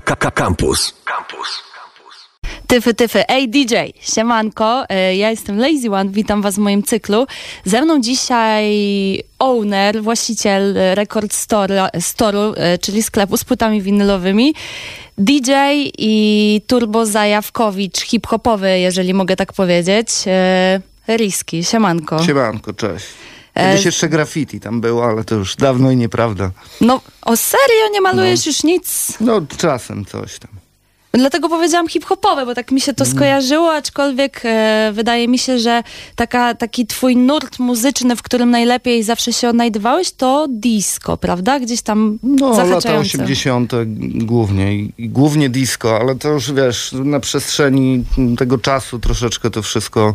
Campus. Campus. Tyfy, tyfy. Ej, DJ, siemanko, e, ja jestem Lazy One, witam was w moim cyklu. Ze mną dzisiaj owner, właściciel Record Store, Store'u, e, czyli sklepu z płytami winylowymi, DJ i turbo zajawkowicz hip-hopowy, jeżeli mogę tak powiedzieć, e, Riski, siemanko. Siemanko, cześć. Kiedyś jeszcze graffiti tam było, ale to już dawno i nieprawda. No, o serio, nie malujesz już nic? No, czasem coś tam. Dlatego powiedziałam hip-hopowe, bo tak mi się to skojarzyło, aczkolwiek e, wydaje mi się, że taka, taki twój nurt muzyczny, w którym najlepiej zawsze się odnajdywałeś, to disco, prawda? Gdzieś tam No, lata zahaczające. 80. głównie. I głównie disco, ale to już wiesz, na przestrzeni tego czasu troszeczkę to wszystko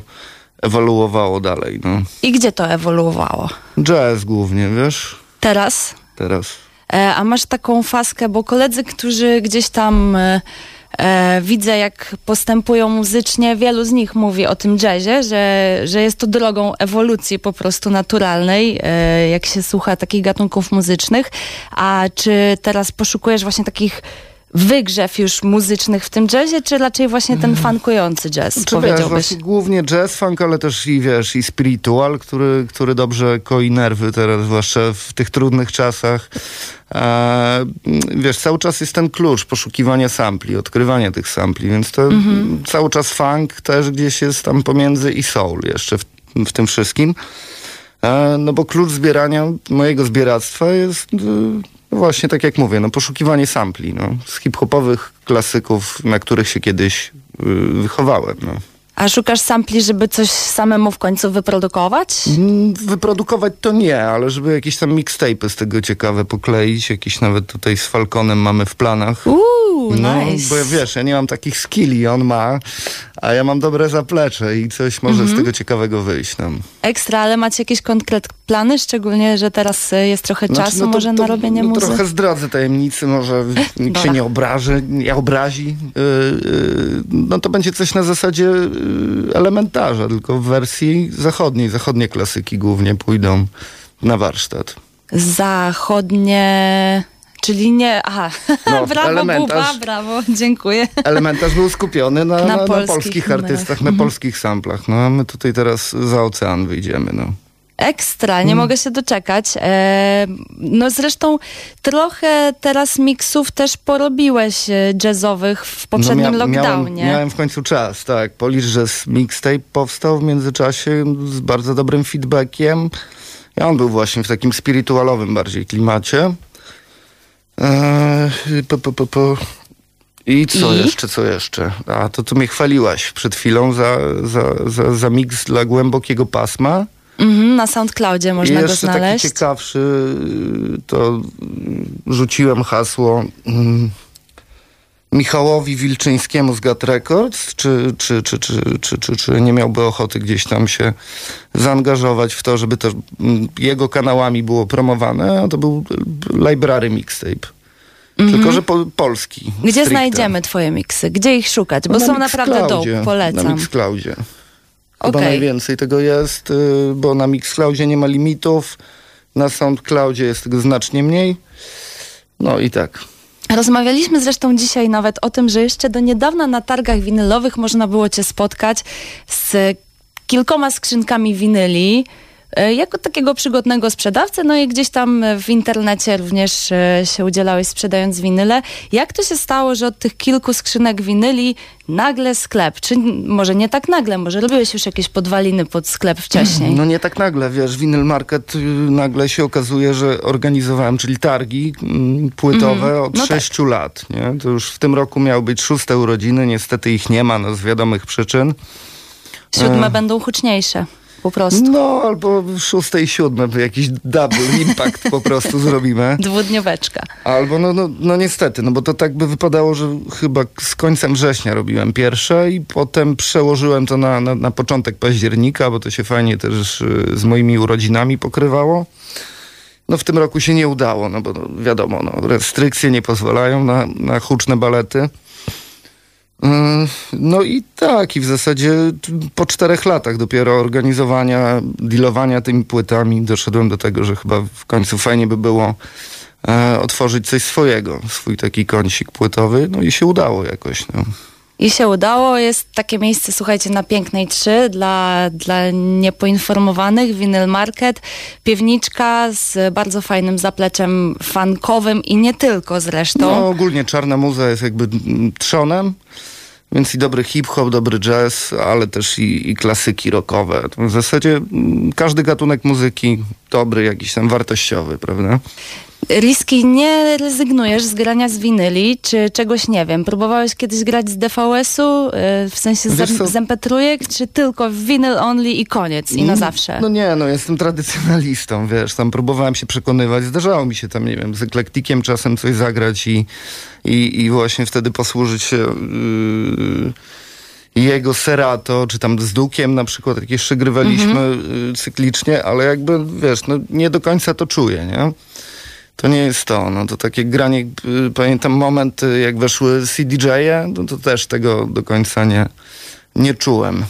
ewoluowało dalej. No. I gdzie to ewoluowało? Jazz głównie, wiesz, Teraz? teraz. E, a masz taką faskę, bo koledzy, którzy gdzieś tam e, e, widzę, jak postępują muzycznie, wielu z nich mówi o tym jazzie, że, że jest to drogą ewolucji po prostu naturalnej, e, jak się słucha takich gatunków muzycznych. A czy teraz poszukujesz właśnie takich wygrzew już muzycznych w tym jazzie, czy raczej właśnie ten funkujący jazz, Czy wiesz, powiedziałbyś? właśnie głównie jazz, funk, ale też i wiesz, i spiritual, który, który dobrze koi nerwy teraz, zwłaszcza w tych trudnych czasach. E, wiesz, cały czas jest ten klucz poszukiwania sampli, odkrywania tych sampli, więc to cały czas funk też gdzieś jest tam pomiędzy i soul jeszcze w, w tym wszystkim. E, no bo klucz zbierania mojego zbieractwa jest y, no właśnie tak jak mówię, no poszukiwanie sampli, no, z hip-hopowych klasyków, na których się kiedyś y, wychowałem. No. A szukasz sampli, żeby coś samemu w końcu wyprodukować? Mm, Wyprodukować to nie, ale żeby jakieś tam mixtape'y z tego ciekawe pokleić, jakieś nawet tutaj z Falconem mamy w planach. Uuu, No, nice. bo wiesz, ja nie mam takich skilli, on ma, a ja mam dobre zaplecze i coś może Mhm. z tego ciekawego wyjść nam. Ekstra, ale macie jakieś konkretne plany? Szczególnie, że teraz y, jest trochę Znaczy, czasu no to- może to- na robienie no, muzyki. Trochę zdradzę tajemnicy, może nikt się nie obraży, nie obrazi. Yy, yy, no to będzie coś na zasadzie yy, elementarza, tylko w wersji zachodniej. Zachodnie klasyki głównie pójdą na warsztat. Zachodnie... Czyli nie... Aha, No, brawo elementarz. Buba, brawo, dziękuję. Elementarz był skupiony na, Na na, na, polskich polskich numerach. artystach, na polskich samplach. No a my tutaj teraz za ocean wyjdziemy. No. Ekstra, nie mogę się doczekać. E, no zresztą trochę teraz miksów też porobiłeś e, jazzowych w poprzednim no, mia- lockdownie. Miałem, miałem w końcu czas, tak. Polish Jazz Mixtape powstał w międzyczasie z bardzo dobrym feedbackiem. I on był właśnie w takim spiritualowym bardziej klimacie. Eee, po, po, po. I co I? jeszcze, co jeszcze? A to tu mnie chwaliłaś przed chwilą za, za, za, za miks dla głębokiego pasma. Mhm, na SoundCloudzie można I go jeszcze znaleźć. taki ciekawszy, to rzuciłem hasło mm, Michałowi Wilczyńskiemu z Gat Records, czy, czy, czy, czy, czy, czy, czy nie miałby ochoty gdzieś tam się zaangażować w to, żeby to mm, jego kanałami było promowane, a to był y, Library Mixtape. Tylko, że po, polski. Gdzie stricte. znajdziemy twoje miksy? Gdzie ich szukać? Bo No, są na naprawdę dope, Na polecam. Mixcloudzie. Chyba Okej. najwięcej tego jest, y, bo na Mixcloudzie nie ma limitów, na Soundcloudzie jest tego znacznie mniej. No i tak. Rozmawialiśmy zresztą dzisiaj nawet o tym, że jeszcze do niedawna na targach winylowych można było cię spotkać z kilkoma skrzynkami winyli. E, Jako takiego przygodnego sprzedawcę, no i gdzieś tam w internecie również e, się udzielałeś sprzedając winyle. Jak to się stało, że od tych kilku skrzynek winyli nagle sklep? Czy może nie tak nagle, może robiłeś już jakieś podwaliny pod sklep wcześniej? No nie tak nagle, wiesz, Vinyl Market y, nagle się okazuje, że organizowałem, czyli targi mm, płytowe od No tak. sześciu lat. Nie? To już w tym roku miały być szóste urodziny, niestety ich nie ma no, z wiadomych przyczyn. Siódme e. będą huczniejsze, po prostu. No albo szóste i siódme, jakiś double impact po prostu zrobimy. Dwudnioweczka. Albo no, no, no niestety, no bo to tak by wypadało, że chyba z końcem września robiłem pierwsze i potem przełożyłem to na, na, na początek października, bo to się fajnie też y, z moimi urodzinami pokrywało. No w tym roku się nie udało, no bo no, wiadomo, no, restrykcje nie pozwalają na, na huczne balety. Yy, No i tak, i w zasadzie po czterech latach dopiero organizowania, dealowania tymi płytami doszedłem do tego, że chyba w końcu fajnie by było e, otworzyć coś swojego, swój taki kącik płytowy, no i się udało jakoś. No. I się udało. Jest takie miejsce, słuchajcie, na Pięknej 3 dla, dla niepoinformowanych, Vinyl Market. Piwniczka z bardzo fajnym zapleczem fankowym i nie tylko zresztą. No ogólnie czarna muza jest jakby mm, trzonem. Więc i dobry hip-hop, dobry jazz, ale też i, i klasyki rockowe. W zasadzie mm, każdy gatunek muzyki dobry, jakiś tam wartościowy, prawda? Riski, nie rezygnujesz z grania z winyli, czy czegoś nie wiem. Próbowałeś kiedyś grać z DVS-u, yy, w sensie z, Wiesz z MP3, czy tylko vinyl only i koniec, i na zawsze? No nie, no jestem tradycjonalistą, wiesz, tam próbowałem się przekonywać, zdarzało mi się tam, nie wiem, z eklektikiem czasem coś zagrać i, i, i właśnie wtedy posłużyć się yy, jego Serato, czy tam z Dukiem na przykład, jak jeszcze grywaliśmy yy, cyklicznie, ale jakby, wiesz, no nie do końca to czuję, nie? To nie jest to, no to takie granie, yy, pamiętam moment, y, jak weszły CDJ-e, no to też tego do końca nie, nie czułem.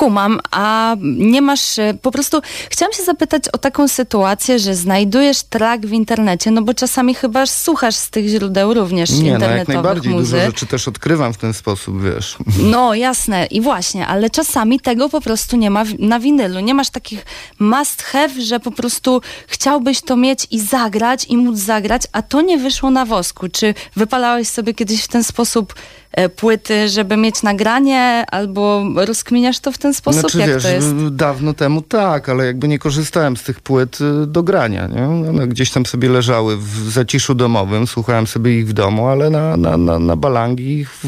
Kumam, a nie masz, e, po prostu chciałam się zapytać o taką sytuację, że znajdujesz track w internecie, no bo czasami chyba słuchasz z tych źródeł również Nie, no jak internetowych najbardziej. muzy. Dużo rzeczy też odkrywam w ten sposób, wiesz. No jasne i właśnie, ale czasami tego po prostu nie ma na winylu. Nie masz takich must have, że po prostu chciałbyś to mieć i zagrać i móc zagrać, a to nie wyszło na wosku. Czy wypalałeś sobie kiedyś w ten sposób e, płyty, żeby mieć nagranie, albo rozkminiasz to w ten sposób? Znaczy, Jak wiesz, to jest? dawno temu tak, ale jakby nie korzystałem z tych płyt y, do grania, nie? One gdzieś tam sobie leżały w zaciszu domowym, słuchałem sobie ich w domu, ale na, na, na, na balangi w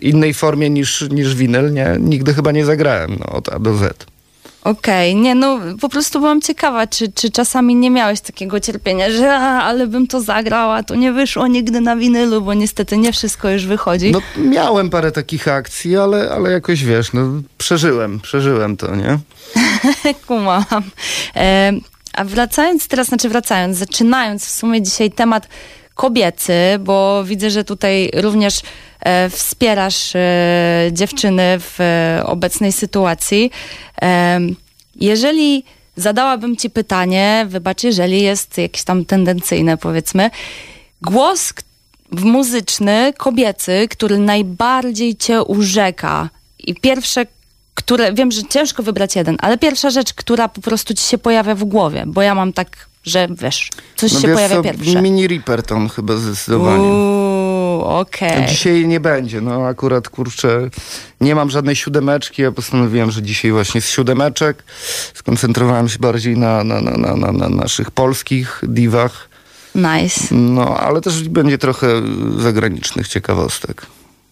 innej formie niż, niż winyl, nie? Nigdy chyba nie zagrałem, no, od A do Z. Okej, nie no, po prostu byłam ciekawa, czy, czy czasami nie miałeś takiego cierpienia, że a, ale bym to zagrała, to nie wyszło nigdy na winylu, bo niestety nie wszystko już wychodzi. No miałem parę takich akcji, ale, ale jakoś, wiesz, no przeżyłem, przeżyłem to, nie? Kumam. E, a wracając teraz, znaczy wracając, zaczynając w sumie dzisiaj temat kobiecy, bo widzę, że tutaj również e, wspierasz e, dziewczyny w e, obecnej sytuacji. Jeżeli zadałabym ci pytanie, wybacz, jeżeli jest jakieś tam tendencyjne, powiedzmy, głos muzyczny, kobiecy, który najbardziej cię urzeka i pierwsze, które, wiem, że ciężko wybrać jeden, ale pierwsza rzecz, która po prostu ci się pojawia w głowie, bo ja mam tak, że wiesz, coś No się wiesz pojawia co, pierwsze. Mini Riperton chyba zdecydowanie. Uuu, okej. Dzisiaj nie będzie. No akurat kurczę, nie mam żadnej siódemeczki. Ja postanowiłem, że dzisiaj właśnie z siódemeczek skoncentrowałem się bardziej na, na, na, na, na, na naszych polskich diwach. Nice. No, ale też będzie trochę zagranicznych ciekawostek.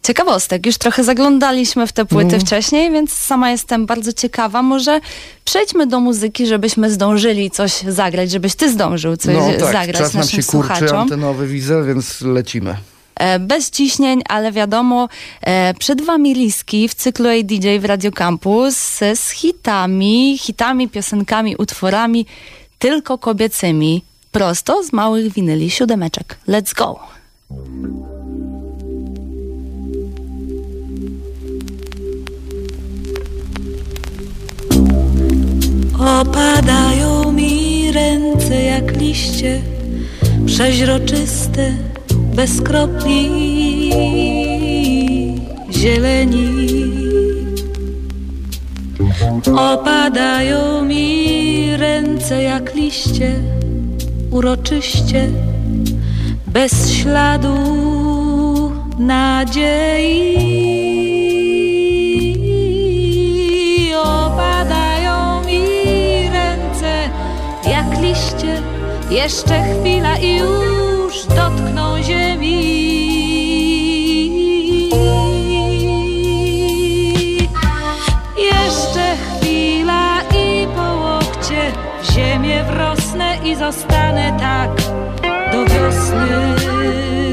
Ciekawostek, już trochę zaglądaliśmy w te płyty No. wcześniej, więc sama jestem bardzo ciekawa. Może przejdźmy do muzyki, żebyśmy zdążyli coś zagrać, żebyś ty zdążył coś No tak, zagrać czas nam naszym się kurczy słuchaczom. antenowy widzę, więc lecimy. E, Bez ciśnień, ale wiadomo, e, przed wami Liski w cyklu ADJ w Radio Campus z hitami, hitami, piosenkami, utworami tylko kobiecymi, prosto z małych winyli siódemeczek. Let's go! Opadają mi ręce jak liście przeźroczyste, bez kropli zieleni. Opadają mi ręce jak liście uroczyście, bez śladu nadziei. Jeszcze chwila i już dotkną ziemi. Jeszcze chwila i po łokcie w ziemię wrosnę i zostanę tak do wiosny.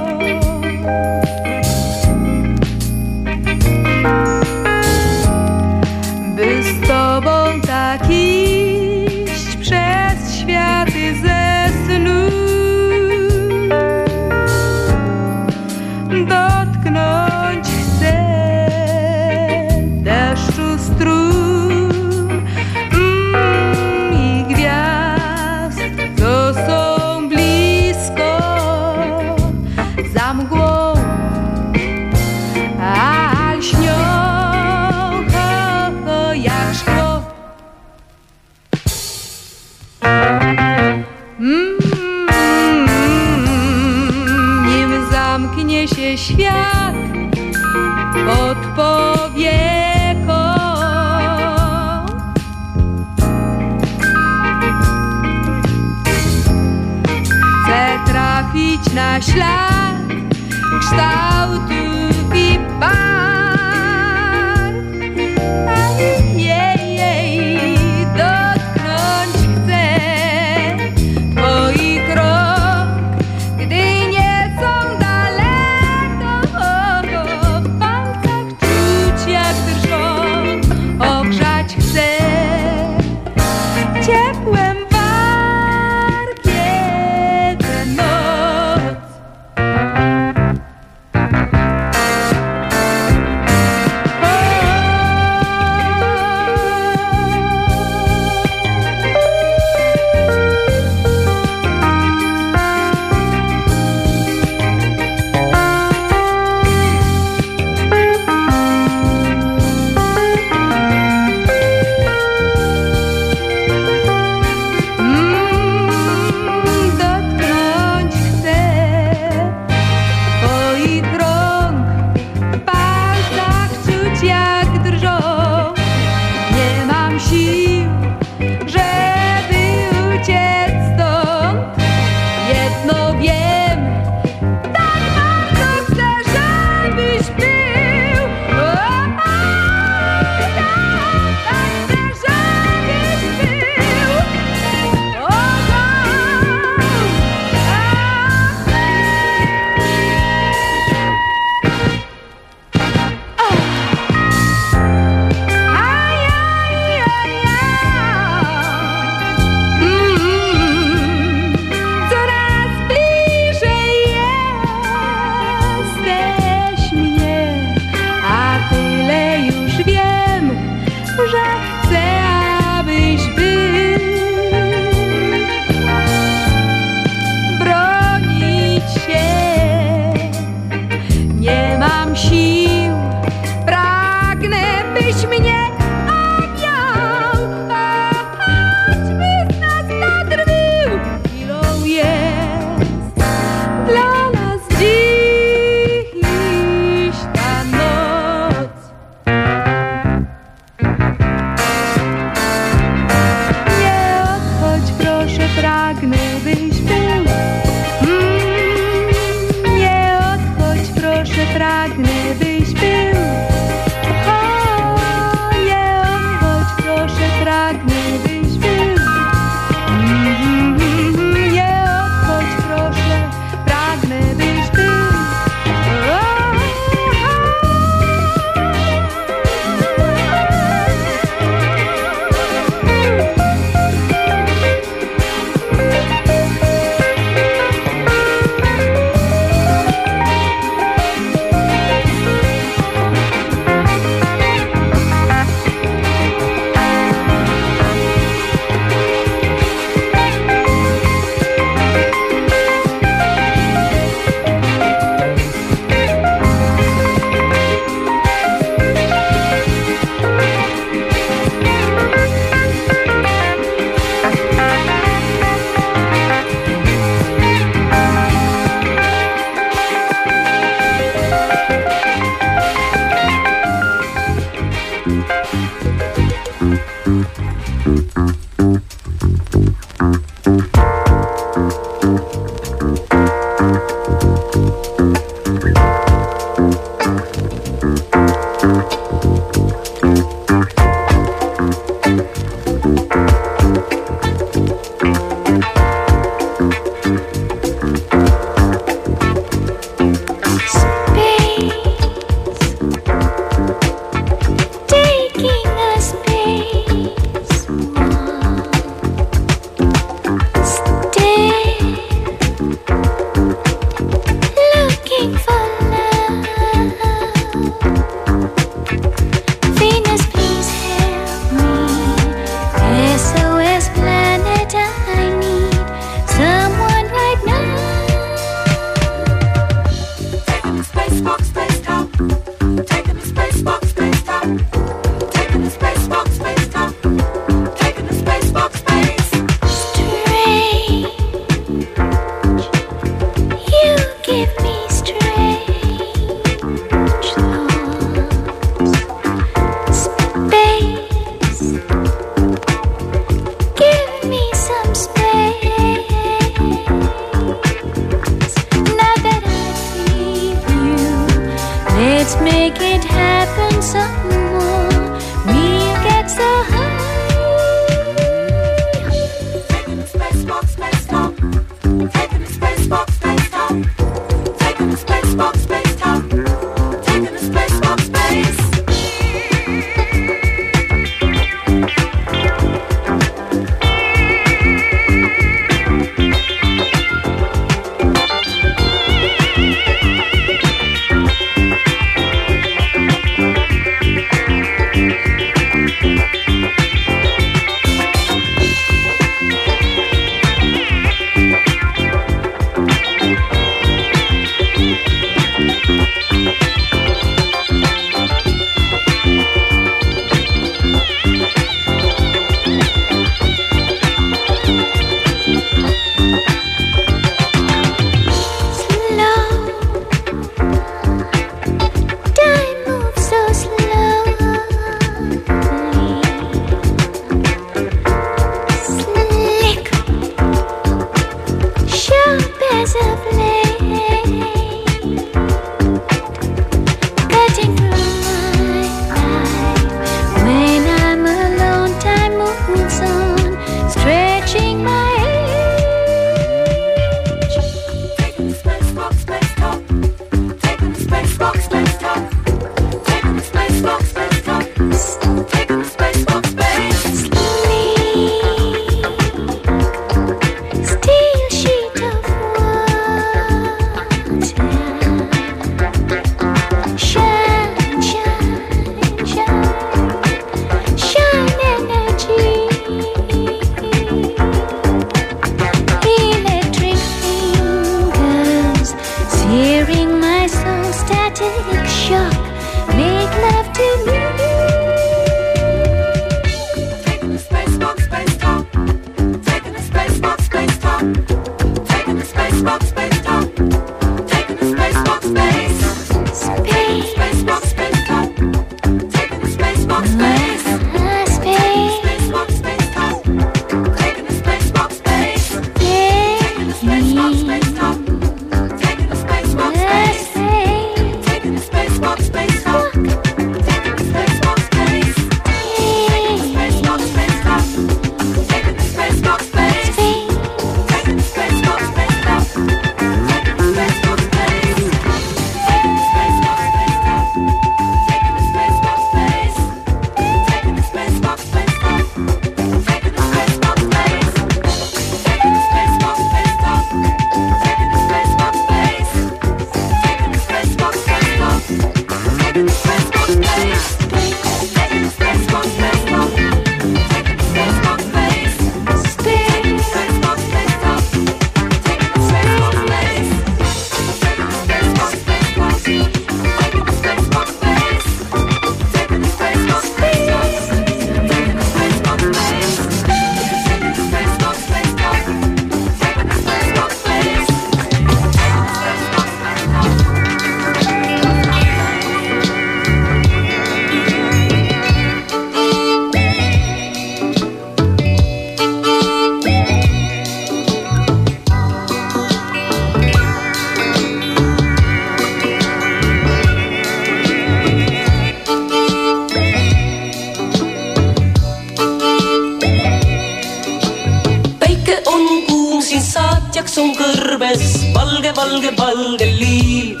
Kõrbes valge, valge, valge liiv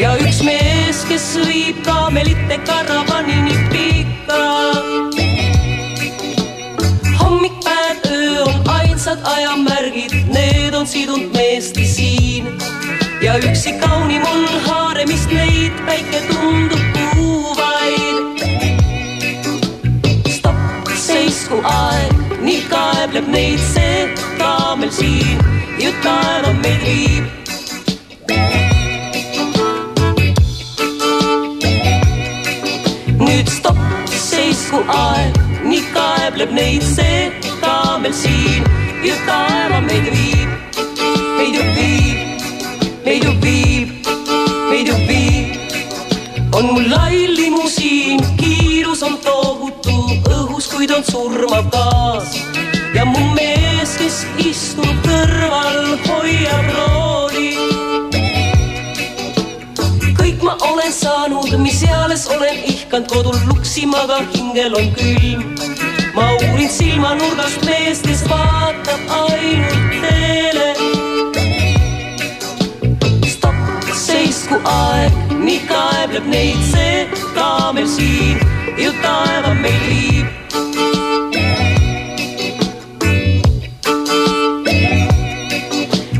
ja üks mees, kes viib kaamelite karavanini pikka. hommik, päev, öö on ainsad ajamärgid, need on sidunud meesti siin ja üksi kaunim on haaremist neid, päike tundub kuuvaid. stopp, seisku aeg, nii kaebleb neid see kaamel siin, ju taeva meid viib. nüüd stopp, seisku aeg, nii kaebleb neid see kaamel siin, ju taeva meid viib, meid ju viib, meid ju viib, meid ju viib. on mul lai limusiin, kiirus on tohutu õhus, kuid on surmav gaas luksima, aga hingel on külm. ma uurin silmanurgast meest, kes vaatab ainult teele. stopp, seisku aeg, nii kaebleb neid see kaamel siin, ju taeva meil viib.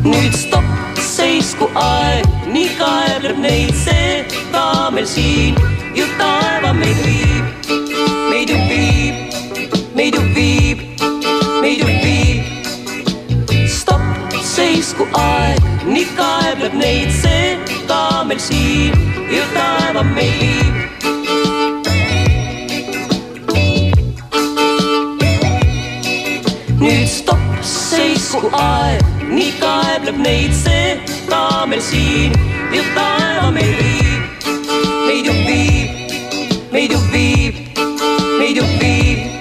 nüüd stopp, seisku aeg, nii kaebleb neid see kaamel siin, ju taeva meid viib, aeg, nii kaebleb neid see kaamel siin, ju taeva meid viib. nüüd stopp, seisku aeg, nii kaebleb neid see kaamel siin, ju taeva meid viib, meid ju viib, meid ju viib, meid ju viib.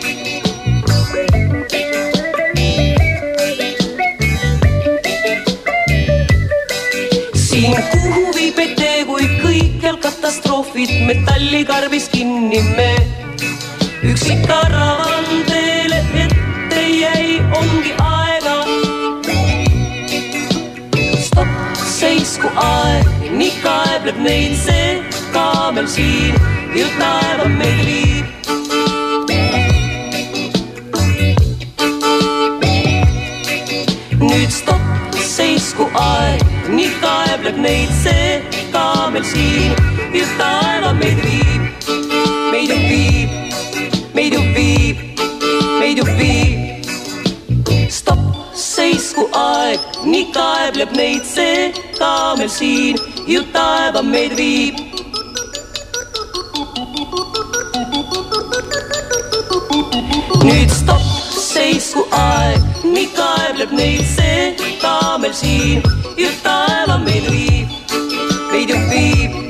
Katastroofid metallikarbis kinni me. üksik karavan teele ette jäi, ongi aega. stopp, seisku aeg, nii kaebleb neid see kaamel siin, ju taeva meil viib. nüüd stopp, seisku aeg, nii kaebleb neid see kaamel siin, ju taeva meid viib, meid ju viib, meid ju viib, meid ju viib. stopp, seisku aeg, nii kaebleb neid see. Kaamel siin, ju taeva meid viib. nüüd stopp, seisku aeg, nii kaebleb neid see. Kaamel siin, ju taeva meid viib, free to be.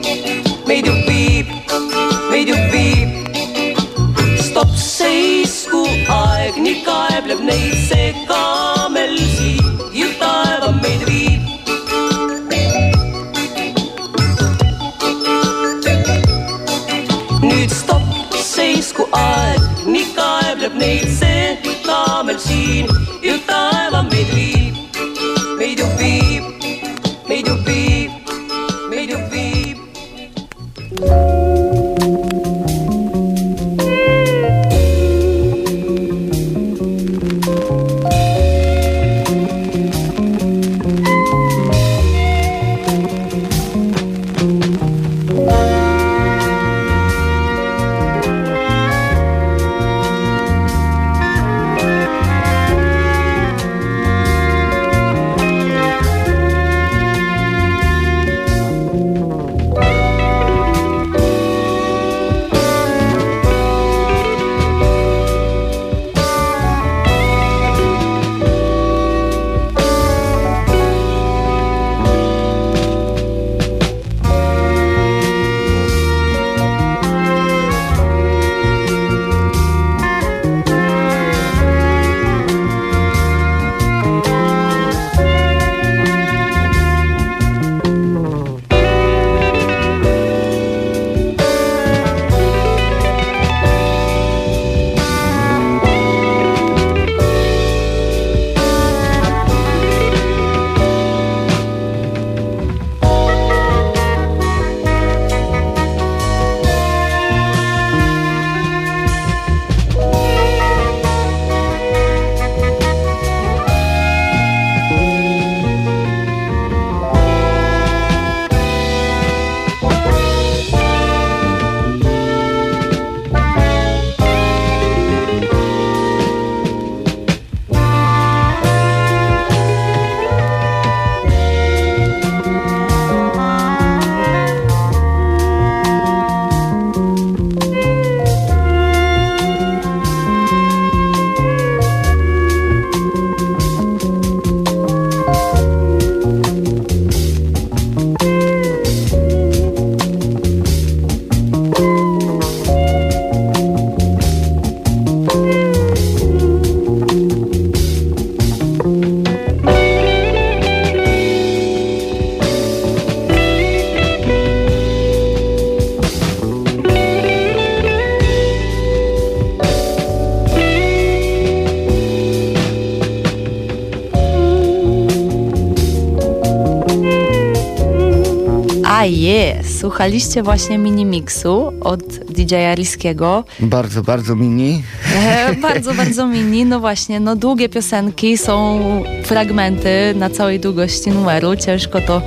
Słuchaliście właśnie mini mixu od DJ Ariskiego. Bardzo, bardzo mini. E, bardzo, bardzo mini. No właśnie, no długie piosenki, są fragmenty na całej długości numeru. Ciężko to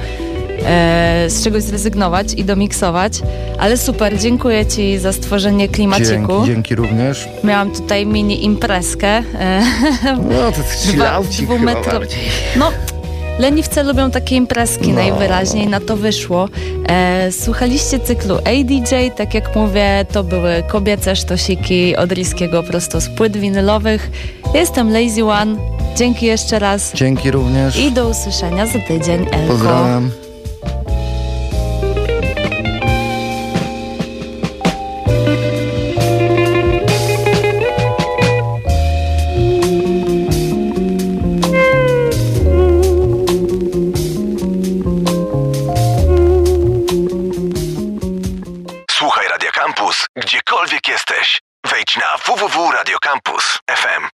e, z czegoś zrezygnować i domiksować. Ale super, dziękuję Ci za stworzenie klimaciku. Dzięki, dzięki również. Miałam tutaj mini imprezkę. E, No to chillaucik chyba dwumetro-. No, leniwce lubią takie imprezki No. najwyraźniej, na to wyszło. E, słuchaliście cyklu ADJ, tak jak mówię, to były kobiece sztosiki od Riskiego prosto z płyt winylowych. Jestem Lazy One, dzięki jeszcze raz Dzięki również. i do usłyszenia za tydzień, Elko. Pozdrawiam.